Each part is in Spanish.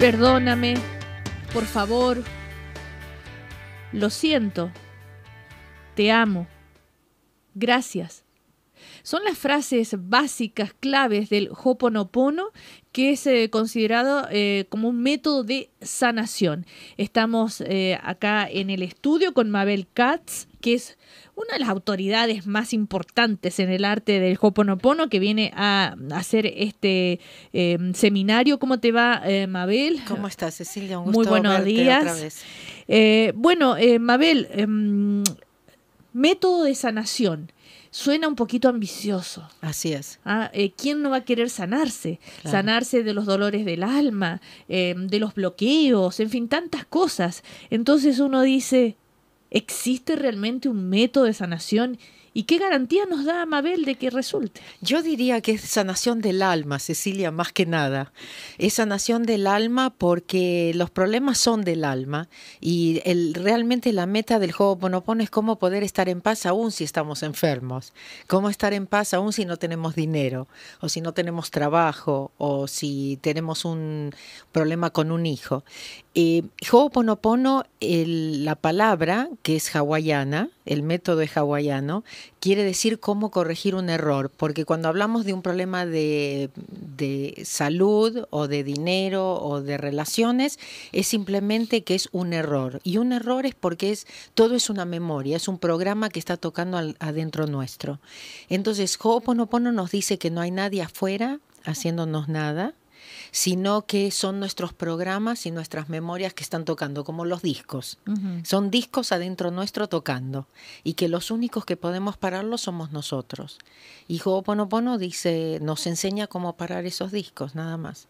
Perdóname, por favor. Lo siento. Te amo. Gracias. Son las frases básicas, claves del Hoponopono, que es eh, considerado eh, como un método de sanación. Estamos eh, acá en el estudio con Mabel Katz, que es una de las autoridades más importantes en el arte del Hoponopono, que viene a hacer este em, seminario. ¿Cómo te va, Mabel? ¿Cómo estás, Cecilia? Un gusto Muy buenos días. Bueno, Mabel, em, método de sanación. Suena un poquito ambicioso. Así es. Ah, ¿Quién no va a querer sanarse? Sanarse de los dolores del alma, em, de los bloqueos, en fin, tantas cosas. Entonces uno dice, ¿Existe realmente un método de sanación ¿Y qué garantía nos da Mabel de que resulte? Yo diría que es sanación del alma, Cecilia, más que nada. Es sanación del alma porque los problemas son del alma y el, realmente la meta del juego Ponopono es cómo poder estar en paz aún si estamos enfermos, cómo estar en paz aún si no tenemos dinero o si no tenemos trabajo o si tenemos un problema con un hijo. Eh, Ho'oponopono, la palabra que es hawaiana, el método es hawaiano, quiere decir cómo corregir un error, porque cuando hablamos de un problema de, salud o de dinero o de relaciones, es simplemente que es un error. Y un error es porque es, todo es una memoria, es un programa que está tocando adentro nuestro. Entonces, Ho'oponopono nos dice que no hay nadie afuera haciéndonos nada, sino que son nuestros programas y nuestras memorias que están tocando, como los discos. Son discos adentro nuestro tocando y que los únicos que podemos pararlos somos nosotros. Y Ho'oponopono dice, nos enseña cómo parar esos discos, nada más.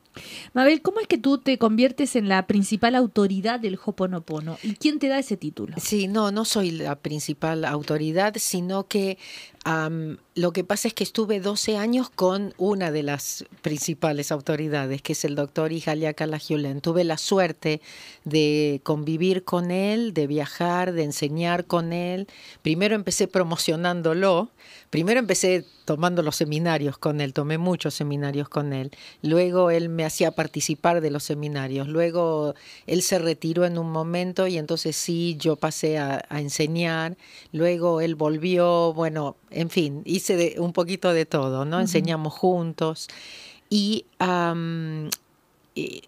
Mabel, ¿cómo es que tú te conviertes en la principal autoridad del Hoponopono? ¿Y quién te da ese título? Sí, no, no soy la principal autoridad, sino que lo que pasa es que estuve 12 años con una de las principales autoridades, que es el doctor Ihalia Kalagiulen. Tuve la suerte de convivir con él, de viajar, de enseñar con él. Primero empecé promocionándolo, primero empecé tomando los seminarios con él, tomé muchos seminarios con él. Luego él me hacía participar de los seminarios. Luego él se retiró en un momento y entonces sí, yo pasé a, enseñar. Luego él volvió, bueno, en fin, hice un poquito de todo, ¿no? Enseñamos juntos. Y, y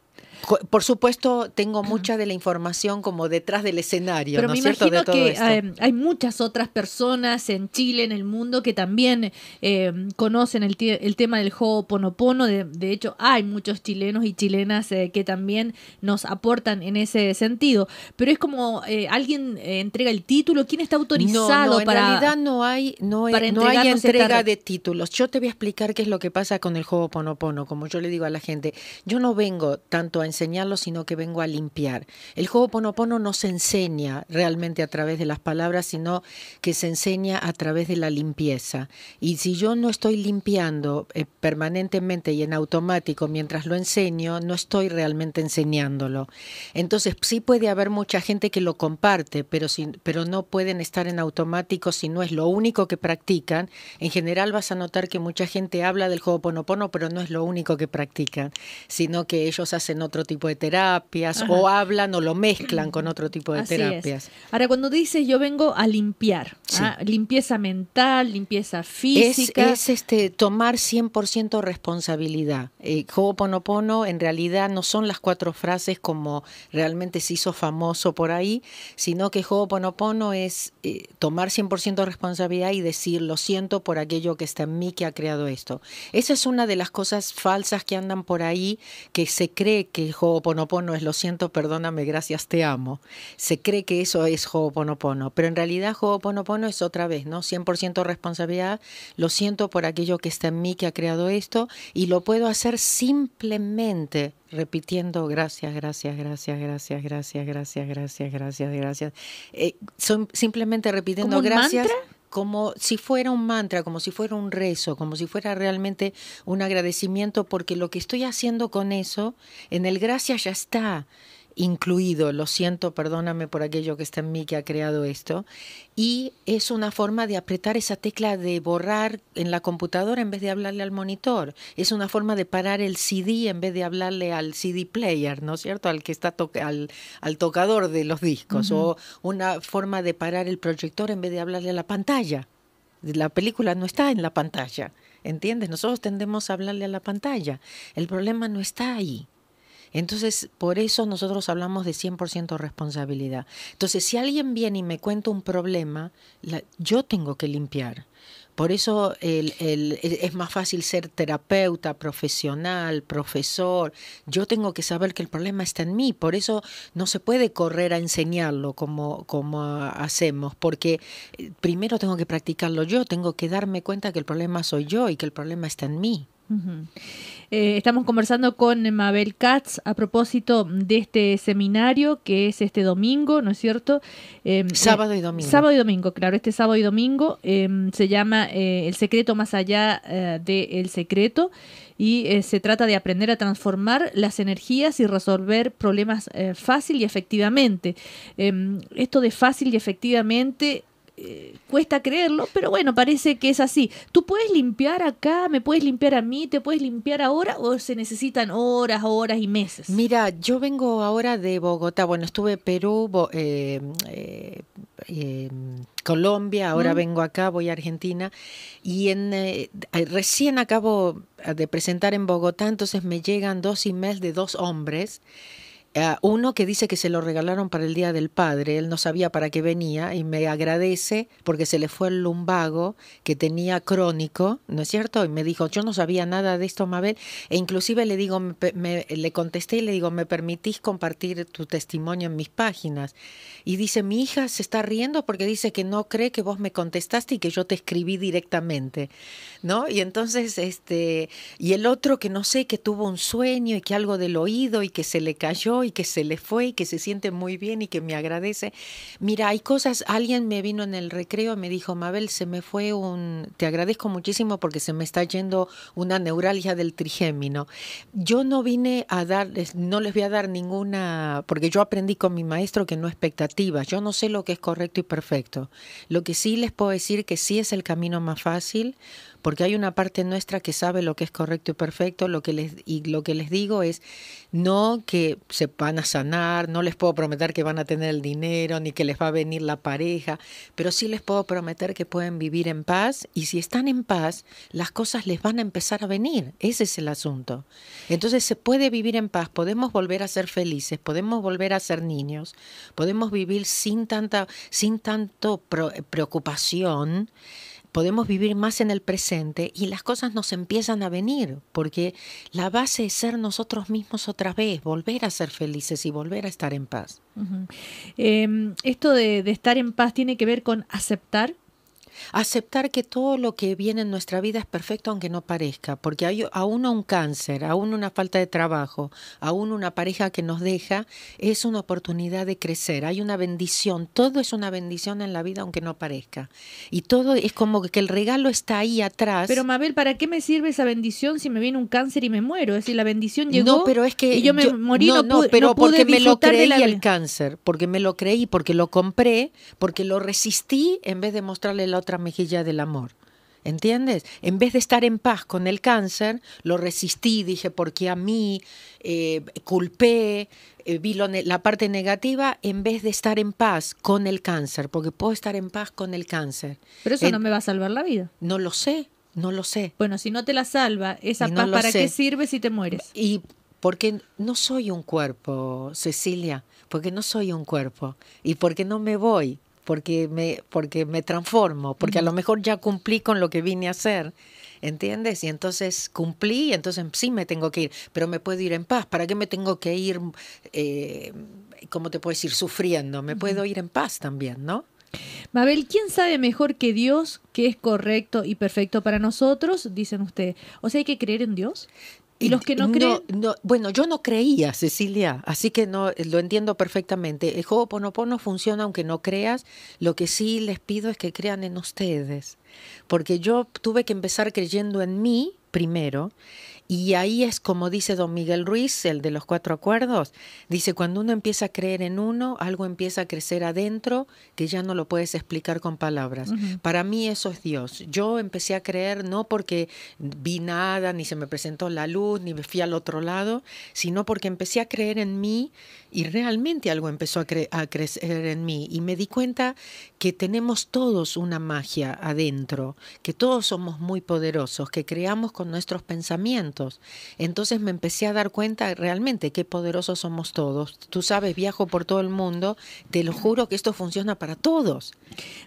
por supuesto, tengo mucha de la información como detrás del escenario, Pero ¿no me imagino que hay, muchas otras personas en Chile, en el mundo, que también eh, conocen el, el, tema del Ho'oponopono. De, de hecho, hay muchos chilenos y chilenas eh, que también nos aportan en ese sentido. Pero es como eh, alguien entrega el título, ¿quién está autorizado no, no, para.? En realidad no hay, no, no hay entrega de títulos. Yo te voy a explicar qué es lo que pasa con el Ho'oponopono, como yo le digo a la gente. Yo no vengo tanto a enseñarlo, sino que vengo a limpiar. El juego Ponopono no se enseña realmente a través de las palabras, sino que se enseña a través de la limpieza. Y si yo no estoy limpiando eh, permanentemente y en automático mientras lo enseño, no estoy realmente enseñándolo. Entonces sí puede haber mucha gente que lo comparte, pero, pero no pueden estar en automático si no es lo único que practican. En general vas a notar que mucha gente habla del juego Ponopono, pero no es lo único que practican, sino que ellos hacen otro tipo de terapias o hablan o lo mezclan con otro tipo de terapias. Ahora, cuando dices yo vengo a limpiar, ¿ah? limpieza mental, limpieza física. Es, este, tomar 100% responsabilidad. Eh, Ho'oponopono en realidad no son las cuatro frases como realmente se hizo famoso por ahí, sino que Ho'oponopono es eh, tomar 100% responsabilidad y decir lo siento por aquello que está en mí que ha creado esto. Esa es una de las cosas falsas que andan por ahí, que se cree que Ho'oponopono es lo siento, perdóname, gracias, te amo. Se cree que eso es Ho'oponopono, pero en realidad Ho'oponopono es otra vez, ¿no? 100% responsabilidad, lo siento por aquello que está en mí que ha creado esto y lo puedo hacer simplemente repitiendo gracias, gracias, gracias, gracias, gracias, gracias, gracias, gracias, gracias. Eh, son simplemente repitiendo gracias como si fuera un mantra, como si fuera un rezo, como si fuera realmente un agradecimiento, porque lo que estoy haciendo con eso, en el gracias ya está. Incluido, lo siento, perdóname por aquello que está en mí que ha creado esto, y es una forma de apretar esa tecla de borrar en la computadora en vez de hablarle al monitor, es una forma de parar el CD en vez de hablarle al CD player, ¿no es cierto?, al que está al, al, tocador de los discos, o una forma de parar el proyector en vez de hablarle a la pantalla. La película no está en la pantalla, ¿entiendes? Nosotros tendemos a hablarle a la pantalla, el problema no está ahí. Entonces, por eso nosotros hablamos de 100% responsabilidad. Entonces, si alguien viene y me cuenta un problema, yo tengo que limpiar. Por eso el, es más fácil ser terapeuta, profesional, profesor. Yo tengo que saber que el problema está en mí. Por eso no se puede correr a enseñarlo como, como hacemos, porque eh, primero tengo que practicarlo yo, tengo que darme cuenta que el problema soy yo y que el problema está en mí. Eh, estamos conversando con Mabel Katz a propósito de este seminario que es este domingo, ¿no es cierto? Em, eh, sábado y domingo. Sábado y domingo, claro, este sábado y domingo em, se llama eh, El secreto más allá del secreto y se trata de aprender a transformar las energías y resolver problemas fácil y efectivamente. Em, esto de fácil y efectivamente eh, cuesta creerlo, pero bueno, parece que es así. ¿Tú puedes limpiar acá? ¿Me puedes limpiar a mí? ¿Te puedes limpiar ahora? ¿O se necesitan horas, horas y meses? Mira, yo vengo ahora de Bogotá. Bueno, estuve en Perú, eh, eh, Colombia, ahora vengo acá, voy a Argentina. Y en, recién acabo de presentar en Bogotá, entonces me llegan dos emails de dos hombres uno que dice que se lo regalaron para el Día del Padre, él no sabía para qué venía y me agradece porque se le fue el lumbago que tenía crónico, ¿no es cierto? Y me dijo, yo no sabía nada de esto, Mabel, e inclusive le digo, me, le contesté y le digo, ¿me permitís compartir tu testimonio en mis páginas? Y dice, mi hija se está riendo porque dice que no cree que vos me contestaste y que yo te escribí directamente, ¿no? Y entonces, este, y el otro que no sé, que tuvo un sueño y que algo del oído y que se le cayó y que se le fue y que se siente muy bien y que me agradece. Mira, hay cosas, alguien me vino en el recreo me dijo, Mabel, se me fue un, te agradezco muchísimo porque se me está yendo una neuralgia del trigémino. Yo no vine a dar, no les voy a dar ninguna, porque yo aprendí con mi maestro que no expectativas, yo no sé lo que es correcto y perfecto. Lo que sí les puedo decir que sí es el camino más fácil porque hay una parte nuestra que sabe lo que es correcto y perfecto, lo que les, y lo que les digo es no que se van a sanar, no les puedo prometer que van a tener el dinero, ni que les va a venir la pareja, pero sí les puedo prometer que pueden vivir en paz y si están en paz, las cosas les van a empezar a venir, ese es el asunto. Entonces se puede vivir en paz, podemos volver a ser felices, podemos volver a ser niños, podemos vivir sin tanta, sin tanto preocupación podemos vivir más en el presente y las cosas nos empiezan a venir, porque la base es ser nosotros mismos otra vez, volver a ser felices y volver a estar en paz. Em, esto de, de estar en paz tiene que ver con aceptar Aceptar que todo lo que viene en nuestra vida es perfecto aunque no parezca, porque hay aún un cáncer, aún una falta de trabajo, aún una pareja que nos deja, es una oportunidad de crecer, hay una bendición, todo es una bendición en la vida aunque no parezca. Y todo es como que el regalo está ahí atrás. Pero Mabel, ¿para qué me sirve esa bendición si me viene un cáncer y me muero? Es decir, la bendición llegó no, pero es que y yo me morí, no, no, pero porque me lo creí el cáncer, porque me lo creí, porque lo compré, porque lo resistí en vez de mostrarle la otra mejilla del amor. ¿Entiendes? En vez de estar en paz con el cáncer, lo resistí, dije, porque a mí eh, culpé, eh, vi la parte negativa, en vez de estar en paz con el cáncer, porque puedo estar en paz con el cáncer. Pero eso no me va a salvar la vida. No lo sé, no lo sé. Bueno, si no te la salva, esa paz, ¿para qué sirve si te mueres? Y porque no soy un cuerpo, Cecilia, porque no soy un cuerpo y porque no me voy porque me, porque me transformo, porque a lo mejor ya cumplí con lo que vine a hacer, ¿entiendes? Y entonces cumplí, y entonces sí me tengo que ir, pero me puedo ir en paz. ¿Para qué me tengo que ir, eh, cómo te puedo decir, sufriendo? Me puedo ir en paz también, ¿no? Mabel, ¿quién sabe mejor que Dios qué es correcto y perfecto para nosotros? Dicen ustedes. O sea, hay que creer en Dios. ¿Y los que no, creen? bueno, yo no creía, Cecilia, así que no lo entiendo perfectamente. El juego Ponopono funciona aunque no creas. Lo que sí les pido es que crean en ustedes. Porque yo tuve que empezar creyendo en mí primero Y ahí es como dice don Miguel Ruiz, el de los cuatro acuerdos, dice, cuando uno empieza a creer en uno, algo empieza a crecer adentro que ya no lo puedes explicar con palabras. Para mí eso es Dios. Yo empecé a creer no porque vi nada, ni se me presentó la luz, ni me fui al otro lado, sino porque empecé a creer en mí y realmente algo empezó a, a crecer en mí. Y me di cuenta que tenemos todos una magia adentro, que todos somos muy poderosos, que creamos con nuestros pensamientos. Entonces me empecé a dar cuenta realmente qué poderosos somos todos. Tú sabes, viajo por todo el mundo, te lo juro que esto funciona para todos.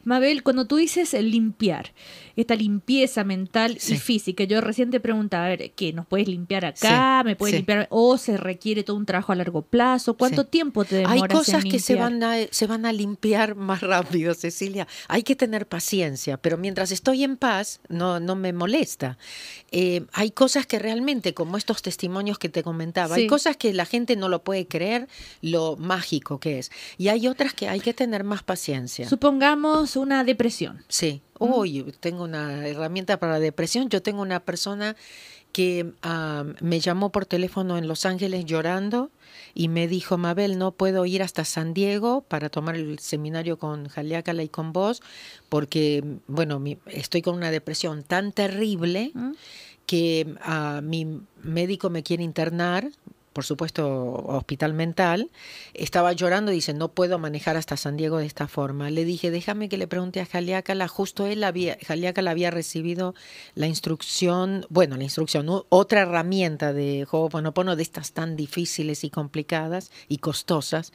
Mabel, cuando tú dices limpiar, esta limpieza mental y física, yo recién te preguntaba, a ver, ¿qué? ¿Nos puedes limpiar acá? ¿Me puedes limpiar? ¿O se requiere todo un trabajo a largo plazo? ¿Cuánto tiempo te demora? Hay cosas que se van, a, se van a limpiar más rápido, Cecilia. Hay que tener paciencia, pero mientras estoy en paz, no, no me molesta. Eh, hay cosas que realmente, como estos testimonios que te comentaba, hay cosas que la gente no lo puede creer, lo mágico que es. Y hay otras que hay que tener más paciencia. Supongamos una depresión. Sí. Uy, tengo una herramienta para la depresión. Yo tengo una persona que me llamó por teléfono en Los Ángeles llorando y me dijo, Mabel, no puedo ir hasta San Diego para tomar el seminario con Jaliácala y con vos, porque, bueno, estoy con una depresión tan terrible mm. que uh, mi médico me quiere internar por supuesto, hospital mental, estaba llorando y dice, no puedo manejar hasta San Diego de esta forma. Le dije, déjame que le pregunte a Jaliácala, justo él había, Jaliácala había recibido la instrucción, bueno, la instrucción, otra herramienta de Ho'oponopono de estas tan difíciles y complicadas y costosas,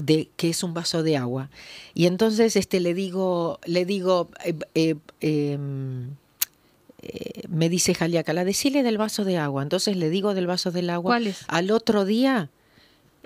de que es un vaso de agua. Y entonces este, le digo, le digo, eh, eh, em, eh, me dice Jaliacala, decile del vaso de agua. Entonces le digo del vaso del agua. ¿Cuál es? Al otro día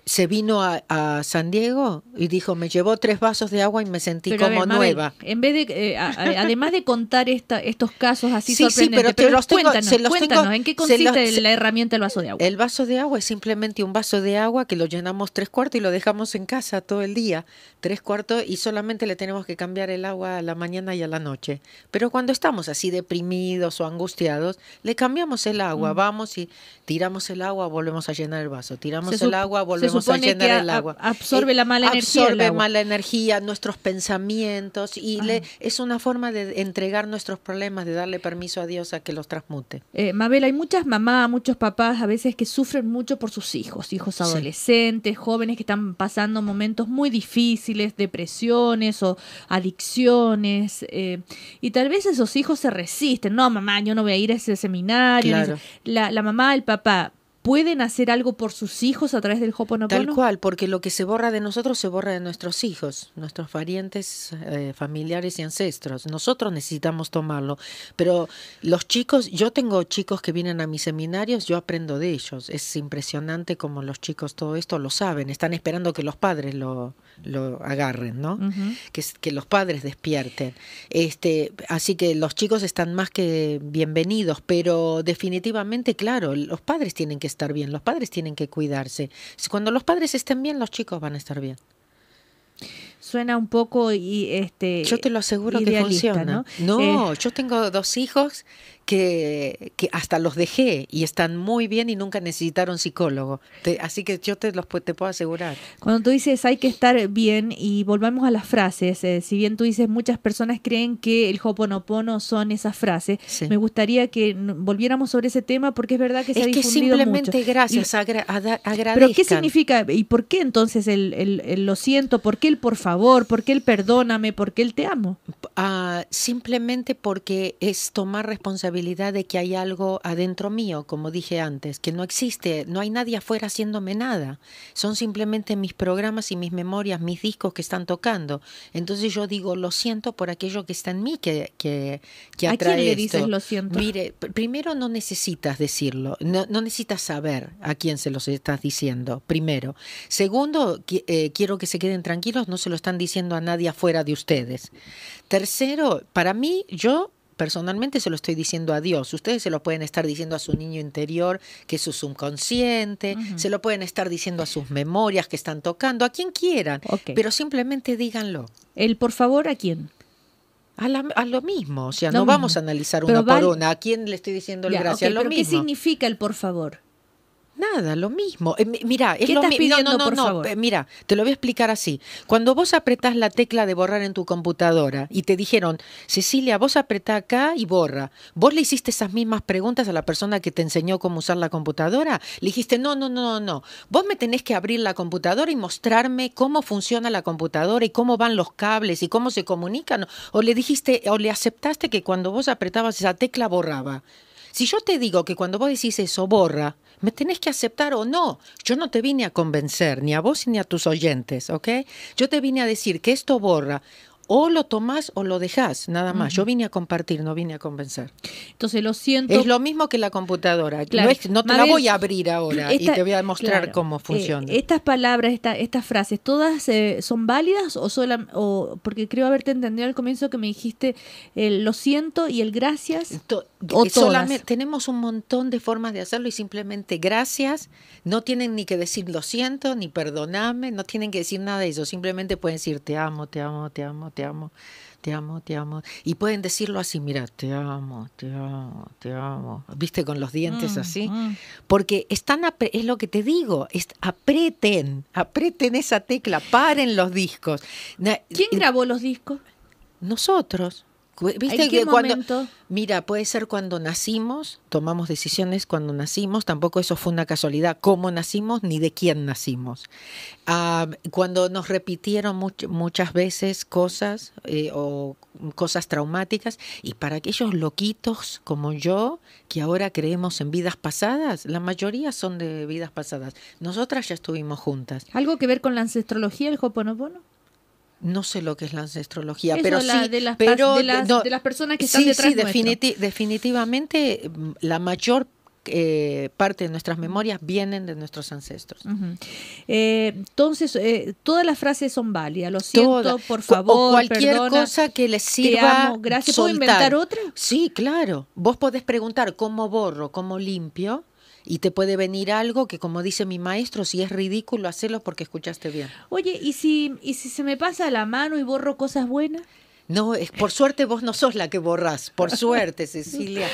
se vino a, San Diego y dijo, me llevó tres vasos de agua y me sentí como nueva. en vez de, eh, además de contar esta, estos casos así sí, sorprendentes, pero, los cuéntanos, cuéntanos ¿en qué consiste la herramienta del vaso de agua? El vaso de agua es simplemente un vaso de agua que lo llenamos tres cuartos y lo dejamos en casa todo el día, tres cuartos y solamente le tenemos que cambiar el agua a la mañana y a la noche. Pero cuando estamos así deprimidos o angustiados, le cambiamos el agua, mm. vamos y tiramos el agua, volvemos a llenar el vaso, tiramos el agua, volvemos supone que el agua. absorbe la mala energía. Absorbe mala energía, nuestros pensamientos y le, es una forma de entregar nuestros problemas, de darle permiso a Dios a que los transmute. Eh, Mabel, hay muchas mamás, muchos papás a veces que sufren mucho por sus hijos, hijos adolescentes, jóvenes que están pasando momentos muy difíciles, depresiones o adicciones, eh, y tal vez esos hijos se resisten, no, mamá, yo no voy a ir a ese seminario. La, la mamá, el papá, pueden hacer algo por sus hijos a través del Hoponopono? Tal cual, porque lo que se borra de nosotros se borra de nuestros hijos, nuestros parientes, eh, familiares y ancestros. Nosotros necesitamos tomarlo. Pero los chicos, yo tengo chicos que vienen a mis seminarios, yo aprendo de ellos. Es impresionante como los chicos todo esto lo saben, están esperando que los padres lo, lo agarren, ¿no? que, que los padres despierten. Este, así que los chicos están más que bienvenidos, pero definitivamente, claro, los padres tienen que estar bien, los padres tienen que cuidarse. Cuando los padres estén bien, los chicos van a estar bien. Suena un poco y este Yo te lo aseguro que funciona. No, no eh, yo tengo dos hijos que, que, hasta los dejé y están muy bien y nunca necesitaron psicólogo. así que yo te los te puedo asegurar. Cuando tú dices hay que estar bien y volvamos a las frases, eh, si bien tú dices muchas personas creen que el hoponopono son esas frases, me gustaría que volviéramos sobre ese tema porque es verdad que se es ha difundido que simplemente gracias, agra Pero ¿qué significa y por qué entonces el, el, lo siento? ¿Por qué el por favor? ¿Por qué el perdóname? ¿Por qué el te amo? Ah, simplemente porque es tomar responsabilidad de que hay algo adentro mío, como dije antes, que no existe, no hay nadie afuera haciéndome nada. Son simplemente mis programas y mis memorias, mis discos que están tocando. Entonces yo digo, lo siento por aquello que está en mí que, que, que atrae ¿A quién le dices lo siento? Mire, primero no necesitas decirlo, no, necesitas saber a quién se los estás diciendo, primero. Segundo, eh, quiero que se queden tranquilos, no se lo están diciendo a nadie afuera de ustedes. Tercero, para mí, yo personalmente se lo estoy diciendo a Dios. Ustedes se lo pueden estar diciendo a su niño interior, que es su subconsciente, se lo pueden estar diciendo a sus memorias que están tocando, a quien quieran, pero simplemente díganlo. El por favor, ¿a quién? A, lo mismo, o sea, no vamos a analizar una por una. ¿A quién le estoy diciendo el gracias? lo mismo. ¿Qué significa el por favor? Nada, lo mismo. Eh, mira, es lo mismo. No, no, no, no. Mira, te lo voy a explicar así. Cuando vos apretás la tecla de borrar en tu computadora y te dijeron, Cecilia, vos apretá acá y borra. ¿Vos le hiciste esas mismas preguntas a la persona que te enseñó cómo usar la computadora? Le dijiste, no, no, no, no. Vos me tenés que abrir la computadora y mostrarme cómo funciona la computadora y cómo van los cables y cómo se comunican. O le dijiste, o le aceptaste que cuando vos apretabas esa tecla borraba. Si yo te digo que cuando vos decís eso borra, me tenés que aceptar o no. Yo no te vine a convencer, ni a vos ni a tus oyentes, ¿ok? Yo te vine a decir que esto borra o lo tomás o lo dejás, nada más. Yo vine a compartir, no vine a convencer. Entonces lo siento. Es lo mismo que la computadora. No, te la voy a abrir ahora y te voy a mostrar cómo eh, funciona. estas palabras, estas frases, ¿todas eh, son válidas o solo, o porque creo haberte entendido al comienzo que me dijiste lo siento y el gracias? O solamente, tenemos un montón de formas de hacerlo y simplemente gracias. No tienen ni que decir lo siento, ni perdoname, no tienen que decir nada de eso. Simplemente pueden decir te amo, te amo, te amo, te amo, te amo, te amo. Y pueden decirlo así, mira, te amo, te amo, te amo. ¿Viste? Con los dientes mm, así. Mm. Porque están, es lo que te digo, es, aprieten, aprieten esa tecla, paren los discos. ¿Quién grabó los discos? Nosotros. ¿Viste que cuando mira, puede ser cuando nacimos, tomamos decisiones cuando nacimos, tampoco eso fue una casualidad, cómo nacimos ni de quién nacimos. Ah, cuando nos repitieron muchas veces cosas eh, o cosas traumáticas y para aquellos loquitos como yo que ahora creemos en vidas pasadas, la mayoría son de vidas pasadas. Nosotras ya estuvimos juntas. ¿Algo que ver con la ancestrología, el Hoponopono? No sé lo que es la ancestrología, pero sí, de las, pero de las, personas que están sí, detrás sí, definitivamente mm, la mayor eh, parte de nuestras memorias vienen de nuestros ancestros. Eh, entonces, eh, todas las frases son válidas. Lo siento, por favor. O cualquier cosa que les sirva. Gracias. ¿Puedo inventar otra? Sí, claro. Vos podés preguntar cómo borro, cómo limpio y te puede venir algo que, como dice mi maestro, si es ridículo, hacelo porque escuchaste bien. Oye, ¿y si, ¿y si se me pasa la mano y borro cosas buenas? No, es, por suerte vos no sos la que borrás, por suerte, Cecilia.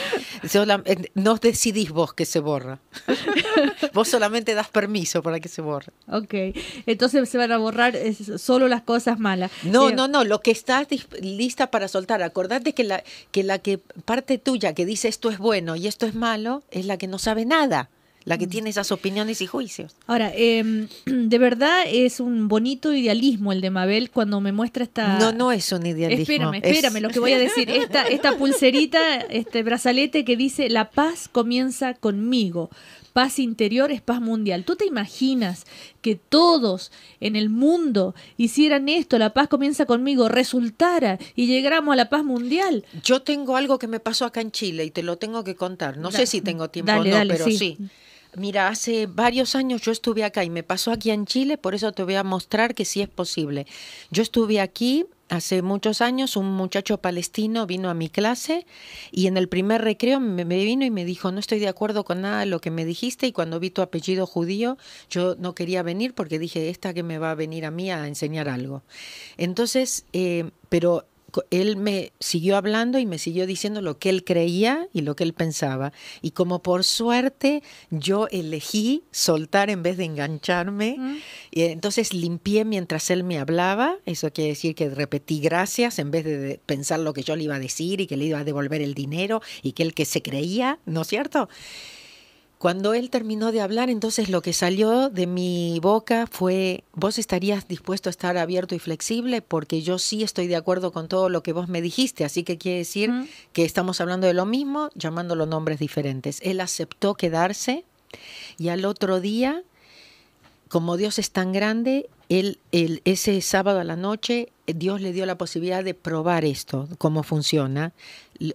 no decidís vos que se borra. vos solamente das permiso para que se borre. Ok, entonces se van a borrar solo las cosas malas. No, eh, no, no, lo que estás lista para soltar. Acordate que la, que la que parte tuya que dice esto es bueno y esto es malo es la que no sabe nada la que mm. tiene esas opiniones y juicios. Ahora, em, de verdad es un bonito idealismo el de Mabel cuando me muestra esta... No, no es un idealismo. Espérame, espérame, lo que voy a decir. Esta, esta pulserita, este brazalete que dice, la paz comienza conmigo. Paz interior es paz mundial. ¿Tú te imaginas que todos en el mundo hicieran esto, la paz comienza conmigo, resultara y llegáramos a la paz mundial? Yo tengo algo que me pasó acá en Chile y te lo tengo que contar. No sé si tengo tiempo o no, pero sí. Mira, hace varios años yo estuve acá y me pasó aquí en Chile, por eso te voy a mostrar que sí es posible. Yo estuve aquí hace muchos años, un muchacho palestino vino a mi clase y en el primer recreo me, vino y me dijo, no estoy de acuerdo con nada de lo que me dijiste y cuando vi tu apellido judío, yo no quería venir porque dije, esta que me va a venir a mí a enseñar algo. Entonces, eh, pero él me siguió hablando y me siguió diciendo lo que él creía y lo que él pensaba. Y como por suerte yo elegí soltar en vez de engancharme, y entonces limpié mientras él me hablaba. Eso quiere decir que repetí gracias en vez de pensar lo que yo le iba a decir y que le iba a devolver el dinero y que él que se creía, ¿no es cierto? Cuando él terminó de hablar, entonces lo que salió de mi boca fue, vos estarías dispuesto a estar abierto y flexible porque yo sí estoy de acuerdo con todo lo que vos me dijiste, así que quiere decir que estamos hablando de lo mismo, llamándolo nombres diferentes. Él aceptó quedarse y al otro día, como Dios es tan grande, él, ese sábado a la noche, Dios le dio la posibilidad de probar esto, cómo funciona.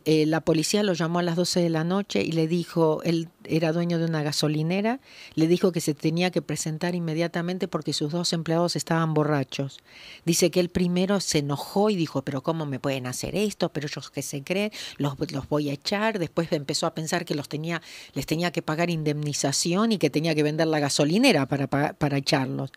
Eh, la policía lo llamó a las 12 de la noche y le dijo, él era dueño de una gasolinera, le dijo que se tenía que presentar inmediatamente porque sus dos empleados estaban borrachos. Dice que él primero se enojó y dijo, pero ¿cómo me pueden hacer esto? Pero ellos que se creen, los, los voy a echar. Después empezó a pensar que los tenía, les tenía que pagar indemnización y que tenía que vender la gasolinera para, para echarlos.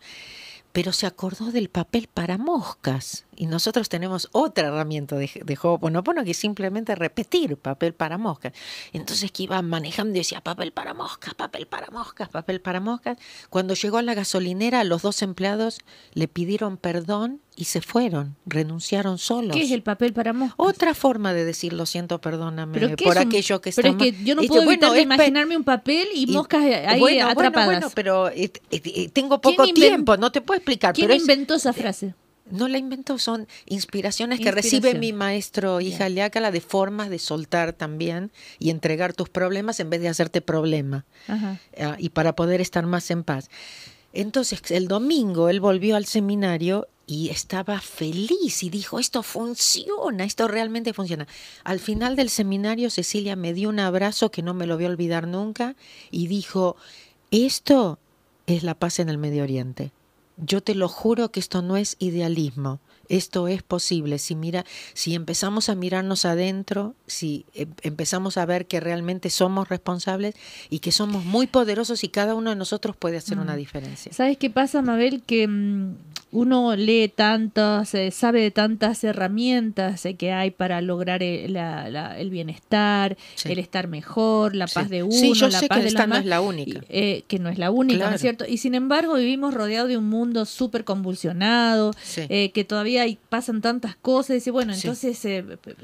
Pero se acordó del papel para moscas. Y nosotros tenemos otra herramienta de, de Ho'oponopono que simplemente repetir papel para moscas. Entonces que iba manejando y decía papel para moscas, papel para moscas, papel para moscas. Cuando llegó a la gasolinera, los dos empleados le pidieron perdón y se fueron, renunciaron solos. ¿Qué es el papel para moscas? Otra forma de decir lo siento, perdóname por aquello que está Pero es que yo no puedo evitar imaginarme un papel y, moscas ahí bueno, atrapadas. Bueno, bueno, pero eh, eh, tengo poco tiempo, no te puedo explicar. ¿Quién pero inventó esa frase? No la invento, son inspiraciones que recibe mi maestro hija yeah. de formas de soltar también y entregar tus problemas en vez de hacerte problema. Uh, y para poder estar más en paz. Entonces, el domingo él volvió al seminario y estaba feliz y dijo, esto funciona, esto realmente funciona. Al final del seminario, Cecilia me dio un abrazo que no me lo voy a olvidar nunca y dijo, esto es la paz en el Medio Oriente. Yo te lo juro que esto no es idealismo, esto es posible. Si mira, si empezamos a mirarnos adentro, si em, empezamos a ver que realmente somos responsables y que somos muy poderosos y cada uno de nosotros puede hacer una mm. diferencia. ¿Sabes qué pasa, Mabel? Que mm, uno lee tantas, eh, sabe de tantas herramientas eh, que hay para lograr eh, el, bienestar, el estar mejor, la paz de uno, sí, yo la sé paz que de esta no es la única. que no es la única, ¿no es cierto? Y sin embargo vivimos rodeados de un mundo súper convulsionado, que todavía hay, pasan tantas cosas, y bueno, entonces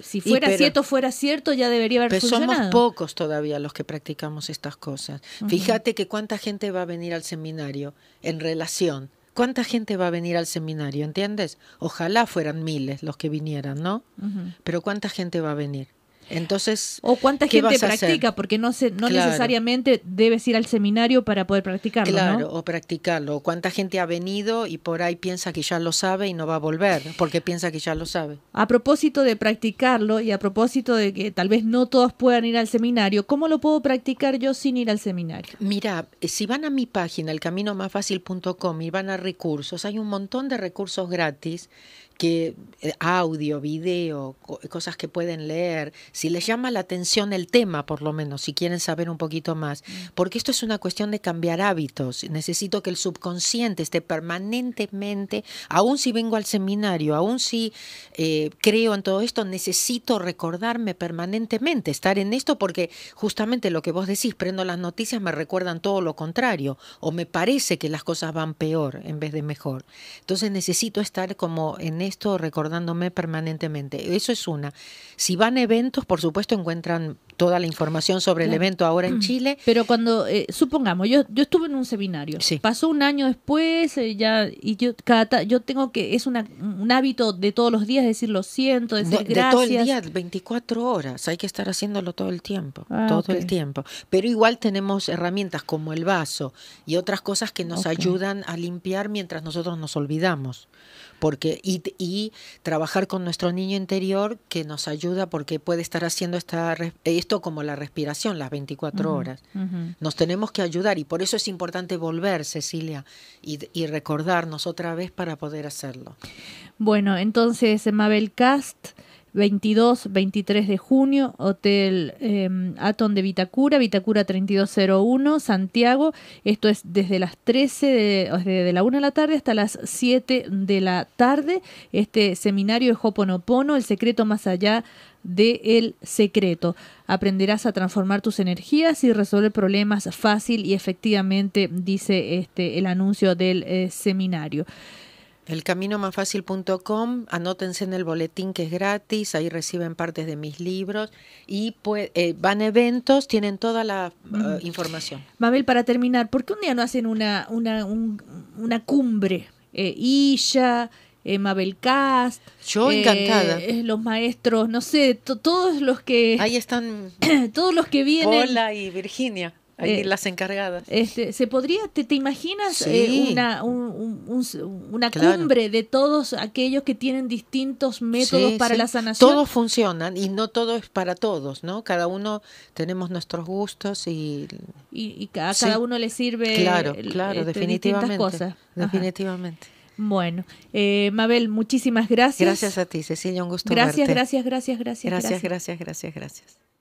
si fuera cierto, fuera cierto, ya debería haber pero somos pocos todavía los que practicamos estas cosas. Fíjate que cuánta gente va a venir al seminario en relación ¿Cuánta gente va a venir al seminario? ¿Entiendes? Ojalá fueran miles los que vinieran, ¿no? Pero ¿cuánta gente va a venir? Entonces, o cuánta gente practica, porque no se, no necesariamente debes ir al seminario para poder practicarlo. Claro, o practicarlo. O cuánta gente ha venido y por ahí piensa que ya lo sabe y no va a volver, porque piensa que ya lo sabe. A propósito de practicarlo y a propósito de que tal vez no todos puedan ir al seminario, ¿cómo lo puedo practicar yo sin ir al seminario? Mira, eh, si van a mi página, elcaminomásfacil.com y van a recursos, hay un montón de recursos gratis que eh, audio, video, cosas que pueden leer, si les llama la atención el tema, por lo menos, si quieren saber un poquito más, mm. porque esto es una cuestión de cambiar hábitos. Necesito que el subconsciente esté permanentemente, aun si vengo al seminario, aun si eh, creo en todo esto, necesito recordarme permanentemente, estar en esto, porque justamente lo que vos decís, prendo las noticias, me recuerdan todo lo contrario, o me parece que las cosas van peor en vez de mejor. Entonces necesito estar como en esto recordándome permanentemente. Eso es una. Si van a eventos, por supuesto, encuentran toda la información sobre el evento ahora en Chile. Pero cuando, eh, supongamos, yo, yo estuve en un seminario, pasó un año después, eh, ya, y yo cada yo tengo que, es una, un hábito de todos los días decir lo siento, decir gracias. De todo el día, 24 horas, hay que estar haciéndolo todo el tiempo, ah, todo el tiempo. Pero igual tenemos herramientas como el vaso y otras cosas que nos ayudan a limpiar mientras nosotros nos olvidamos porque y, y, trabajar con nuestro niño interior que nos ayuda porque puede estar haciendo esta, esto como la respiración las 24 horas. Nos tenemos que ayudar y por eso es importante volver, Cecilia, y, y recordarnos otra vez para poder hacerlo. Bueno, entonces Mabel Cast 22, 23 de junio, Hotel eh, de Vitacura, Vitacura 3201, Santiago. Esto es desde las 13, de, de la 1 de la tarde hasta las 7 de la tarde. Este seminario de Hoponopono, el secreto más allá del el secreto. Aprenderás a transformar tus energías y resolver problemas fácil y efectivamente, dice este el anuncio del eh, seminario. Elcaminomafacil.com, anótense en el boletín que es gratis, ahí reciben partes de mis libros y pues, eh, van a eventos, tienen toda la uh, información. Mabel, para terminar, ¿por qué un día no hacen una, una, una cumbre? Eh, Isha, eh, Mabel Cast. Yo encantada. Eh, los maestros, no sé, todos los que... Ahí están. todos los que vienen. Hola y Virginia. Ahí eh, las encargadas. Este, ¿Se podría, te, te imaginas eh, una, una cumbre de todos aquellos que tienen distintos métodos para la sanación? Todos funcionan y no todo es para todos, ¿no? Cada uno tenemos nuestros gustos y... Y, a cada uno le sirve claro, claro, este, definitivamente, cosas. Definitivamente. Bueno, eh, Mabel, muchísimas gracias. Gracias a ti, Cecilia, un gusto gracias, verte. Gracias, gracias, gracias, gracias. Gracias, gracias, gracias, gracias.